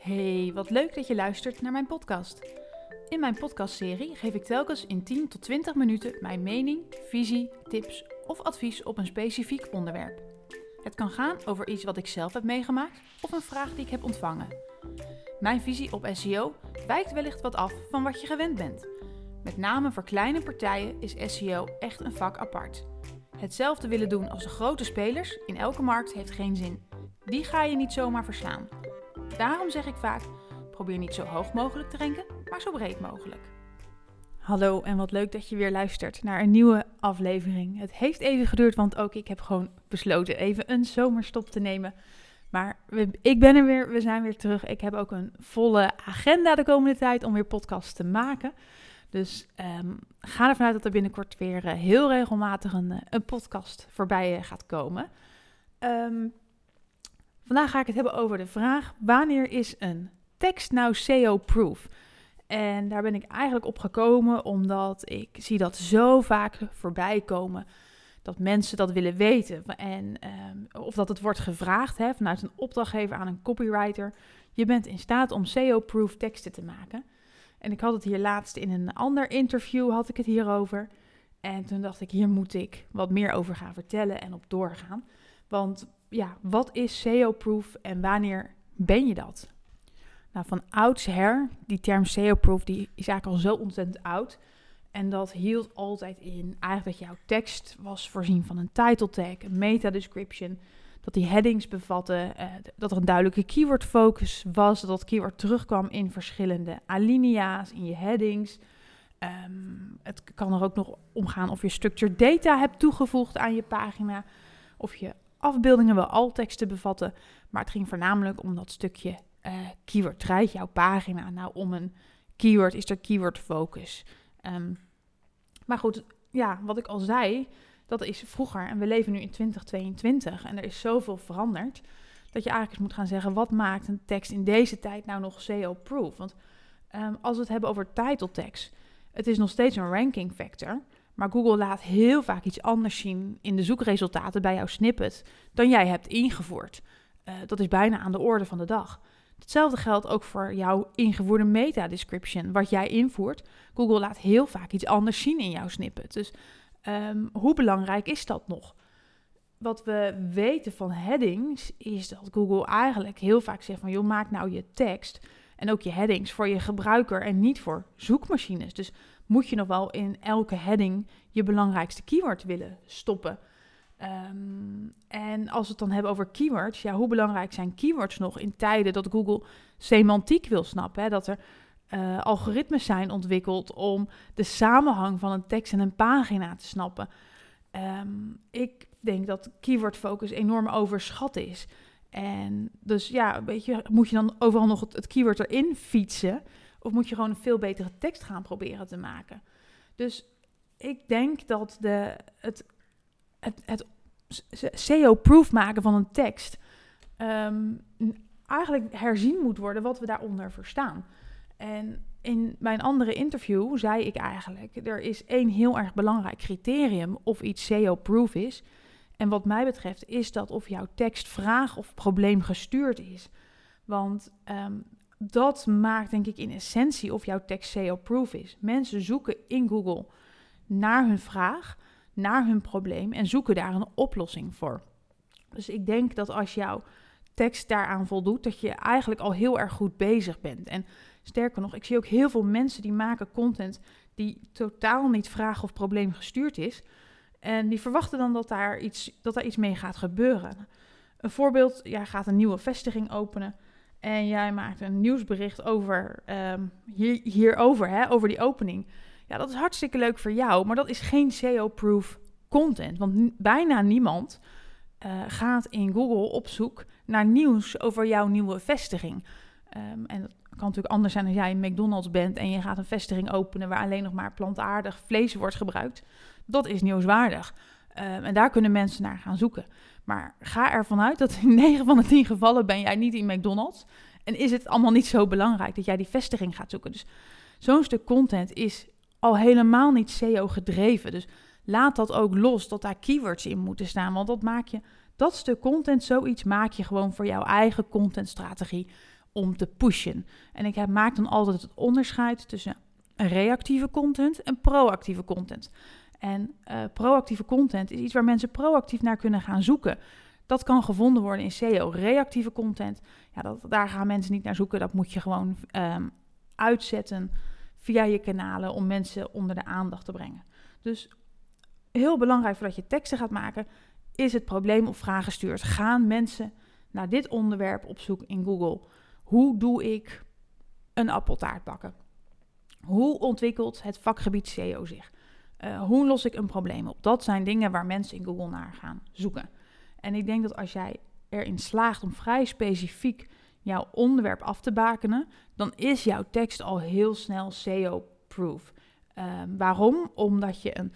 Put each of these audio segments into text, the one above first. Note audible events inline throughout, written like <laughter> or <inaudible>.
Hey, wat leuk dat je luistert naar mijn podcast. In mijn podcastserie geef ik telkens in 10 tot 20 minuten mijn mening, visie, tips of advies op een specifiek onderwerp. Het kan gaan over iets wat ik zelf heb meegemaakt of een vraag die ik heb ontvangen. Mijn visie op SEO wijkt wellicht wat af van wat je gewend bent. Met name voor kleine partijen is SEO echt een vak apart. Hetzelfde willen doen als de grote spelers in elke markt heeft geen zin. Die ga je niet zomaar verslaan. Daarom zeg ik vaak: probeer niet zo hoog mogelijk te renken, maar zo breed mogelijk. Hallo en wat leuk dat je weer luistert naar een nieuwe aflevering. Het heeft even geduurd, want ook ik heb gewoon besloten even een zomerstop te nemen. Maar we, ik ben er weer, we zijn weer terug. Ik heb ook een volle agenda de komende tijd om weer podcasts te maken. Dus um, ga ervan uit dat er binnenkort weer uh, heel regelmatig een, een podcast voorbij uh, gaat komen. Um, vandaag ga ik het hebben over de vraag: wanneer is een tekst nou SEO-proof? En daar ben ik eigenlijk op gekomen omdat ik zie dat zo vaak voorbij komen dat mensen dat willen weten. En, um, of dat het wordt gevraagd hè, vanuit een opdrachtgever aan een copywriter. Je bent in staat om SEO-proof teksten te maken. En ik had het hier laatst in een ander interview, had ik het hierover. En toen dacht ik, hier moet ik wat meer over gaan vertellen en op doorgaan. Want ja, wat is SEO-proof en wanneer ben je dat? Nou, van oudsher, die term SEO-proof, die is eigenlijk al zo ontzettend oud. En dat hield altijd in eigenlijk dat jouw tekst was voorzien van een title tag, een meta description, dat die headings bevatten, uh, dat er een duidelijke keyword focus was, dat keyword terugkwam in verschillende alinea's, in je headings. Um, het kan er ook nog om gaan of je structured data hebt toegevoegd aan je pagina, of je afbeeldingen wel altteksten bevatten, maar het ging voornamelijk om dat stukje uh, keyword. Draait jouw pagina nou om een keyword? Is er keyword focus? Um, maar goed, ja, wat ik al zei, dat is vroeger en we leven nu in 2022 en er is zoveel veranderd dat je eigenlijk eens moet gaan zeggen wat maakt een tekst in deze tijd nou nog SEO-proof? Want um, als we het hebben over title het is nog steeds een ranking factor, maar Google laat heel vaak iets anders zien in de zoekresultaten bij jouw snippet dan jij hebt ingevoerd. Uh, dat is bijna aan de orde van de dag. Hetzelfde geldt ook voor jouw ingevoerde meta-description, wat jij invoert. Google laat heel vaak iets anders zien in jouw snippet. Dus um, hoe belangrijk is dat nog? Wat we weten van headings is dat Google eigenlijk heel vaak zegt van... joh, maak nou je tekst en ook je headings voor je gebruiker en niet voor zoekmachines. Dus moet je nog wel in elke heading je belangrijkste keyword willen stoppen... Um, en als we het dan hebben over keywords, ja, hoe belangrijk zijn keywords nog in tijden dat Google semantiek wil snappen? Hè? Dat er uh, algoritmes zijn ontwikkeld om de samenhang van een tekst en een pagina te snappen. Um, ik denk dat keyword focus enorm overschat is. En dus ja, moet je dan overal nog het, keyword erin fietsen? Of moet je gewoon een veel betere tekst gaan proberen te maken? Dus ik denk dat de, het het, SEO-proof maken van een tekst um, eigenlijk herzien moet worden wat we daaronder verstaan. En in mijn andere interview zei ik eigenlijk, er is één heel erg belangrijk criterium of iets SEO-proof is. En wat mij betreft is dat of jouw tekst vraag of probleem gestuurd is. Want um, dat maakt denk ik in essentie of jouw tekst SEO-proof is. Mensen zoeken in Google naar hun vraag naar hun probleem en zoeken daar een oplossing voor. Dus ik denk dat als jouw tekst daaraan voldoet, dat je eigenlijk al heel erg goed bezig bent. En sterker nog, ik zie ook heel veel mensen die maken content die totaal niet vraag of probleem gestuurd is. En die verwachten dan dat daar iets, dat daar iets mee gaat gebeuren. Een voorbeeld, jij gaat een nieuwe vestiging openen en jij maakt een nieuwsbericht over, um, hier, hierover, hè, over die opening. Ja, dat is hartstikke leuk voor jou, maar dat is geen SEO-proof content. Want bijna niemand uh, gaat in Google op zoek naar nieuws over jouw nieuwe vestiging. Um, en dat kan natuurlijk anders zijn als jij een McDonald's bent en je gaat een vestiging openen waar alleen nog maar plantaardig vlees wordt gebruikt. Dat is nieuwswaardig. Um, en daar kunnen mensen naar gaan zoeken. Maar ga ervan uit dat in <laughs> 9 van de 10 gevallen ben jij niet in McDonald's. En is het allemaal niet zo belangrijk dat jij die vestiging gaat zoeken. Dus zo'n stuk content is al helemaal niet SEO gedreven. Dus laat dat ook los dat daar keywords in moeten staan. Want dat maak je, dat stuk content, zoiets maak je gewoon voor jouw eigen contentstrategie. om te pushen. En ik maak dan altijd het onderscheid tussen reactieve content en proactieve content. En uh, proactieve content is iets waar mensen proactief naar kunnen gaan zoeken. Dat kan gevonden worden in SEO. Reactieve content, ja, dat, daar gaan mensen niet naar zoeken. Dat moet je gewoon um, uitzetten via je kanalen om mensen onder de aandacht te brengen. Dus heel belangrijk voordat je teksten gaat maken, is het probleem of vragen stuurt. Gaan mensen naar dit onderwerp op zoek in Google? Hoe doe ik een appeltaart bakken? Hoe ontwikkelt het vakgebied SEO zich? Uh, hoe los ik een probleem op? Dat zijn dingen waar mensen in Google naar gaan zoeken. En ik denk dat als jij erin slaagt om vrij specifiek jouw onderwerp af te bakenen, dan is jouw tekst al heel snel SEO-proof. Uh, waarom? Omdat je een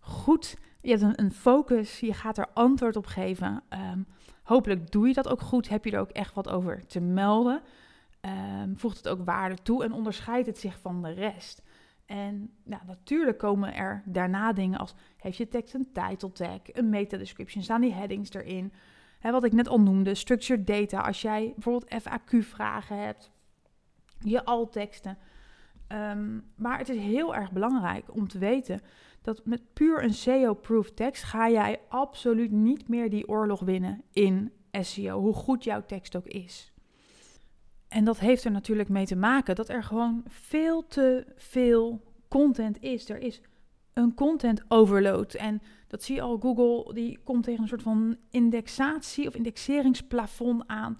goed, je hebt een, focus, je gaat er antwoord op geven. Um, hopelijk doe je dat ook goed, heb je er ook echt wat over te melden. Um, voegt het ook waarde toe en onderscheidt het zich van de rest. En nou, natuurlijk komen er daarna dingen als: heeft je tekst een title tag, een meta description, staan die headings erin? He, wat ik net al noemde, structured data. Als jij bijvoorbeeld FAQ-vragen hebt, je alt-teksten. Um, maar het is heel erg belangrijk om te weten dat met puur een SEO-proof tekst ga jij absoluut niet meer die oorlog winnen in SEO, hoe goed jouw tekst ook is. En dat heeft er natuurlijk mee te maken dat er gewoon veel te veel content is. Er is een content overload. En dat zie je al, Google die komt tegen een soort van indexatie of indexeringsplafond aan.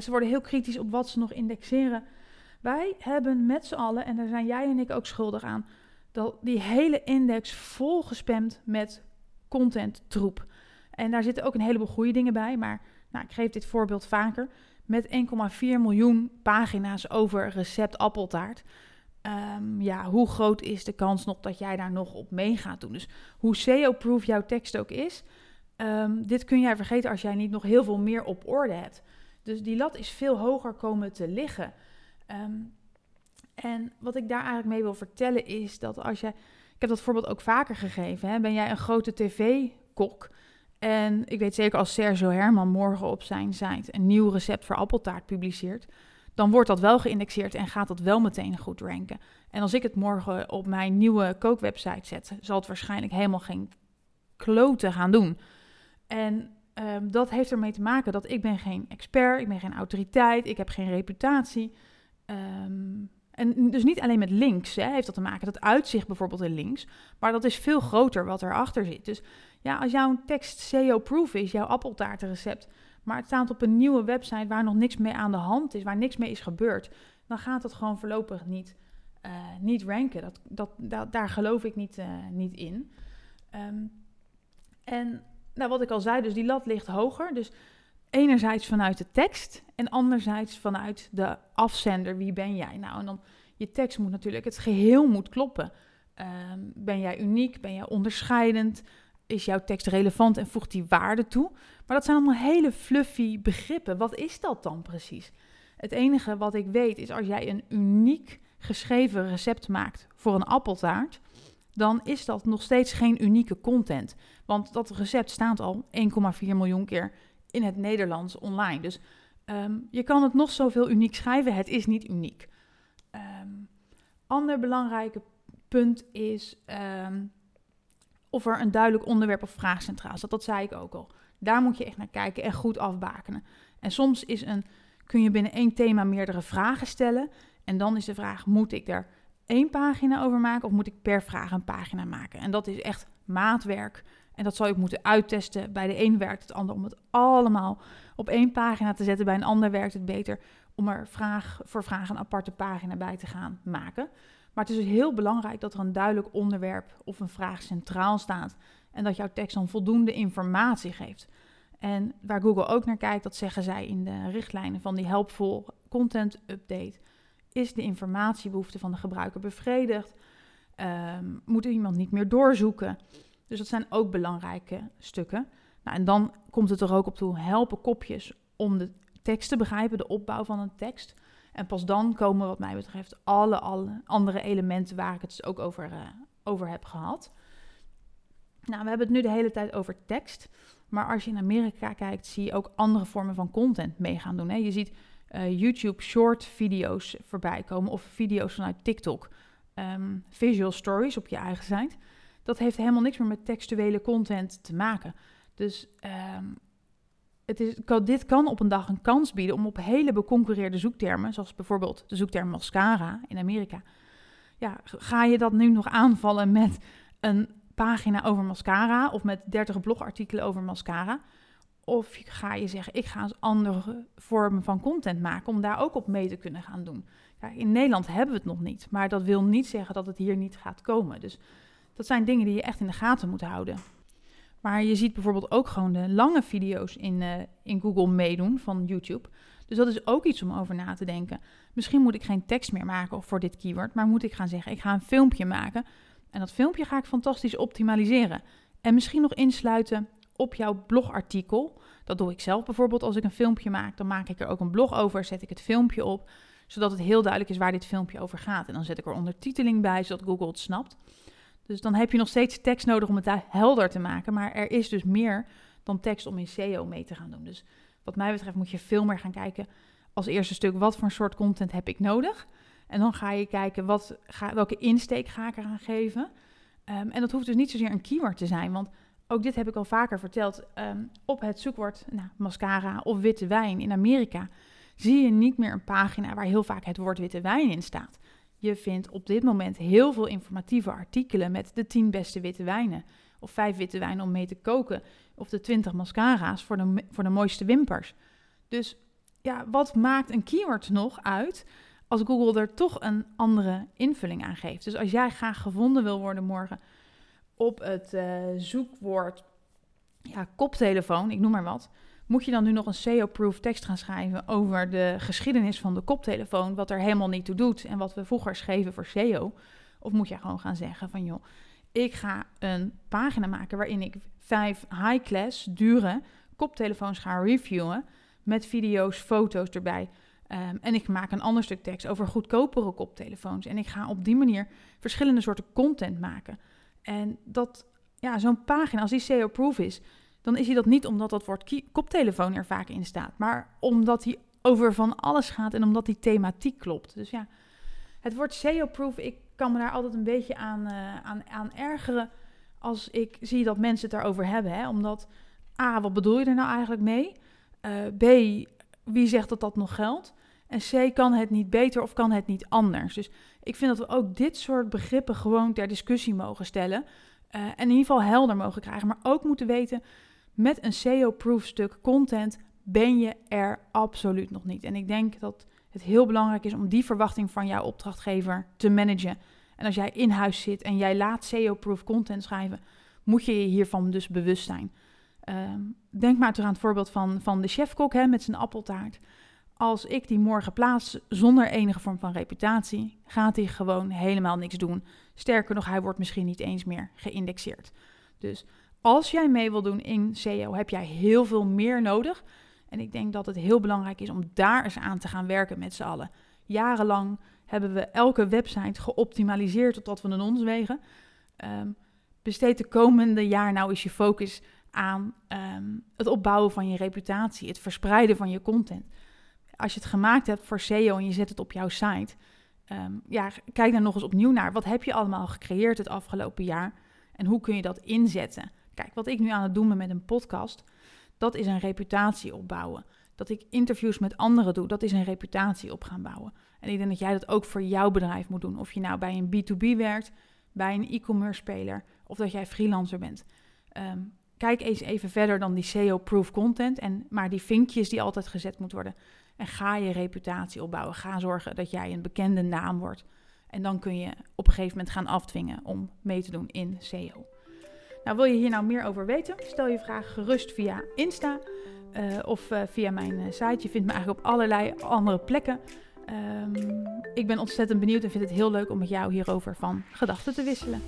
ze worden heel kritisch op wat ze nog indexeren. Wij hebben met z'n allen, en daar zijn jij en ik ook schuldig aan, dat die hele index vol gespamd met content troep. En daar zitten ook een heleboel goede dingen bij, maar nou, ik geef dit voorbeeld vaker met 1,4 miljoen pagina's over recept appeltaart. Um, ja, hoe groot is de kans nog dat jij daar nog op mee gaat doen? Dus hoe SEO-proof jouw tekst ook is, um, dit kun jij vergeten als jij niet nog heel veel meer op orde hebt. Dus die lat is veel hoger komen te liggen. Um, en wat ik daar eigenlijk mee wil vertellen is dat als jij, ik heb dat voorbeeld ook vaker gegeven, hè, ben jij een grote tv-kok, en ik weet zeker als Sergio Herman morgen op zijn site een nieuw recept voor appeltaart publiceert, dan wordt dat wel geïndexeerd en gaat dat wel meteen goed ranken. En als ik het morgen op mijn nieuwe kookwebsite zet, zal het waarschijnlijk helemaal geen kloten gaan doen. En um, dat heeft ermee te maken dat ik ben geen expert, ik ben geen autoriteit, ik heb geen reputatie. Um, en dus niet alleen met links hè, heeft dat te maken, dat uitzicht bijvoorbeeld in links, maar dat is veel groter wat erachter zit. Dus ja, als jouw tekst SEO-proof is, jouw appeltaartenrecept, maar het staat op een nieuwe website waar nog niks mee aan de hand is, waar niks mee is gebeurd, dan gaat het gewoon voorlopig niet, uh, niet ranken. Dat, dat, dat, daar geloof ik niet, uh, niet in. Um, en nou, wat ik al zei, dus die lat ligt hoger. Dus enerzijds vanuit de tekst en anderzijds vanuit de afzender. Wie ben jij? Nou, en dan je tekst moet natuurlijk, het geheel moet kloppen. Um, ben jij uniek? Ben jij onderscheidend? Is jouw tekst relevant en voegt die waarde toe? Maar dat zijn allemaal hele fluffy begrippen. Wat is dat dan precies? Het enige wat ik weet is als jij een uniek geschreven recept maakt voor een appeltaart, dan is dat nog steeds geen unieke content. Want dat recept staat al 1,4 miljoen keer in het Nederlands online. Dus um, je kan het nog zoveel uniek schrijven, het is niet uniek. Um, ander belangrijk punt is um, of er een duidelijk onderwerp of vraag centraal staat. Dat zei ik ook al. Daar moet je echt naar kijken en goed afbakenen. En soms is een, kun je binnen één thema meerdere vragen stellen. En dan is de vraag: moet ik er één pagina over maken of moet ik per vraag een pagina maken? En dat is echt maatwerk. En dat zou ik moeten uittesten. Bij de een werkt het ander om het allemaal op één pagina te zetten. Bij een ander werkt het beter om er vraag voor vraag een aparte pagina bij te gaan maken. Maar het is dus heel belangrijk dat er een duidelijk onderwerp of een vraag centraal staat. En dat jouw tekst dan voldoende informatie geeft. En waar Google ook naar kijkt, dat zeggen zij in de richtlijnen van die Helpful Content Update, is de informatiebehoefte van de gebruiker bevredigd? Um, moet iemand niet meer doorzoeken? Dus dat zijn ook belangrijke stukken. Nou, en dan komt het er ook op toe, helpen kopjes om de tekst te begrijpen, de opbouw van een tekst. En pas dan komen, wat mij betreft, alle, alle andere elementen waar ik het dus ook over, uh, over heb gehad. Nou, we hebben het nu de hele tijd over tekst. Maar als je in Amerika kijkt, zie je ook andere vormen van content mee gaan doen. Hè? Je ziet eh, YouTube short video's voorbij komen of video's vanuit TikTok. Ehm, visual stories op je eigen site. Dat heeft helemaal niks meer met textuele content te maken. Dus ehm, het is, dit kan op een dag een kans bieden om op hele beconcurreerde zoektermen, zoals bijvoorbeeld de zoekterm mascara in Amerika. Ja, ga je dat nu nog aanvallen met een pagina over mascara of met 30 blogartikelen over mascara? Of ga je zeggen, ik ga eens andere vormen van content maken om daar ook op mee te kunnen gaan doen. In Nederland hebben we het nog niet, maar dat wil niet zeggen dat het hier niet gaat komen. Dus dat zijn dingen die je echt in de gaten moet houden. Maar je ziet bijvoorbeeld ook gewoon de lange video's in, uh, in Google meedoen van YouTube. Dus dat is ook iets om over na te denken. Misschien moet ik geen tekst meer maken voor dit keyword, maar moet ik gaan zeggen: ik ga een filmpje maken. En dat filmpje ga ik fantastisch optimaliseren. En misschien nog insluiten op jouw blogartikel. Dat doe ik zelf bijvoorbeeld als ik een filmpje maak. Dan maak ik er ook een blog over, zet ik het filmpje op, zodat het heel duidelijk is waar dit filmpje over gaat. En dan zet ik er ondertiteling bij, zodat Google het snapt. Dus dan heb je nog steeds tekst nodig om het helder te maken. Maar er is dus meer dan tekst om in SEO mee te gaan doen. Dus wat mij betreft moet je veel meer gaan kijken als eerste stuk wat voor soort content heb ik nodig. En dan ga je kijken wat ga, welke insteek ga ik eraan geven. Um, en dat hoeft dus niet zozeer een keyword te zijn. Want ook dit heb ik al vaker verteld. Um, op het zoekwoord nou, mascara of witte wijn in Amerika zie je niet meer een pagina waar heel vaak het woord witte wijn in staat. Je vindt op dit moment heel veel informatieve artikelen met de 10 beste witte wijnen. Of 5 witte wijnen om mee te koken. Of de 20 mascara's voor de, voor de mooiste wimpers. Dus ja, wat maakt een keyword nog uit als Google er toch een andere invulling aan geeft? Dus als jij graag gevonden wil worden morgen op het uh, zoekwoord ja, koptelefoon, ik noem maar wat moet je dan nu nog een SEO-proof tekst gaan schrijven over de geschiedenis van de koptelefoon, wat er helemaal niet toe doet en wat we vroeger schreven voor SEO? Of moet je gewoon gaan zeggen van joh, ik ga een pagina maken waarin ik vijf high-class, dure koptelefoons ga reviewen met video's, foto's erbij. Um, en ik maak een ander stuk tekst over goedkopere koptelefoons. En ik ga op die manier verschillende soorten content maken. En dat, ja, zo'n pagina, als die SEO-proof is, dan is hij dat niet omdat dat woord koptelefoon er vaak in staat, maar omdat hij over van alles gaat en omdat die thematiek klopt. Dus ja, het woord SEO-proof, ik kan me daar altijd een beetje aan, uh, aan, aan ergeren als ik zie dat mensen het daarover hebben. Hè? Omdat, A, wat bedoel je er nou eigenlijk mee? Uh, B, wie zegt dat dat nog geldt? En C, kan het niet beter of kan het niet anders? Dus ik vind dat we ook dit soort begrippen gewoon ter discussie mogen stellen. Uh, en in ieder geval helder mogen krijgen. Maar ook moeten weten met een SEO-proof stuk content ben je er absoluut nog niet. En ik denk dat het heel belangrijk is om die verwachting van jouw opdrachtgever te managen. En als jij in huis zit en jij laat SEO-proof content schrijven, moet je je hiervan dus bewust zijn. Ehm, denk maar terug aan het voorbeeld van, van de chefkok hè, met zijn appeltaart. Als ik die morgen plaats zonder enige vorm van reputatie, gaat hij gewoon helemaal niks doen. Sterker nog, hij wordt misschien niet eens meer geïndexeerd. Dus als jij mee wil doen in SEO, heb jij heel veel meer nodig. En ik denk dat het heel belangrijk is om daar eens aan te gaan werken met z'n allen. Jarenlang hebben we elke website geoptimaliseerd totdat we een ons wegen. Um, besteed de komende jaar nou eens je focus aan ehm, het opbouwen van je reputatie, het verspreiden van je content. Als je het gemaakt hebt voor SEO en je zet het op jouw site, ehm, ja, kijk daar nog eens opnieuw naar. Wat heb je allemaal gecreëerd het afgelopen jaar en hoe kun je dat inzetten? Kijk, wat ik nu aan het doen ben met een podcast, dat is een reputatie opbouwen. Dat ik interviews met anderen doe, dat is een reputatie op gaan bouwen. En ik denk dat jij dat ook voor jouw bedrijf moet doen. Of je nou bij een B2B werkt, bij een e-commerce speler, of dat jij freelancer bent. Ehm, kijk eens even verder dan die SEO-proof content, en, maar die vinkjes die altijd gezet moeten worden. En ga je reputatie opbouwen. Ga zorgen dat jij een bekende naam wordt. En dan kun je op een gegeven moment gaan afdwingen om mee te doen in SEO. Nou, wil je hier nou meer over weten? Stel je vraag gerust via Insta uh, of uh, via mijn uh, site. Je vindt me eigenlijk op allerlei andere plekken. Um, ik ben ontzettend benieuwd en vind het heel leuk om met jou hierover van gedachten te wisselen.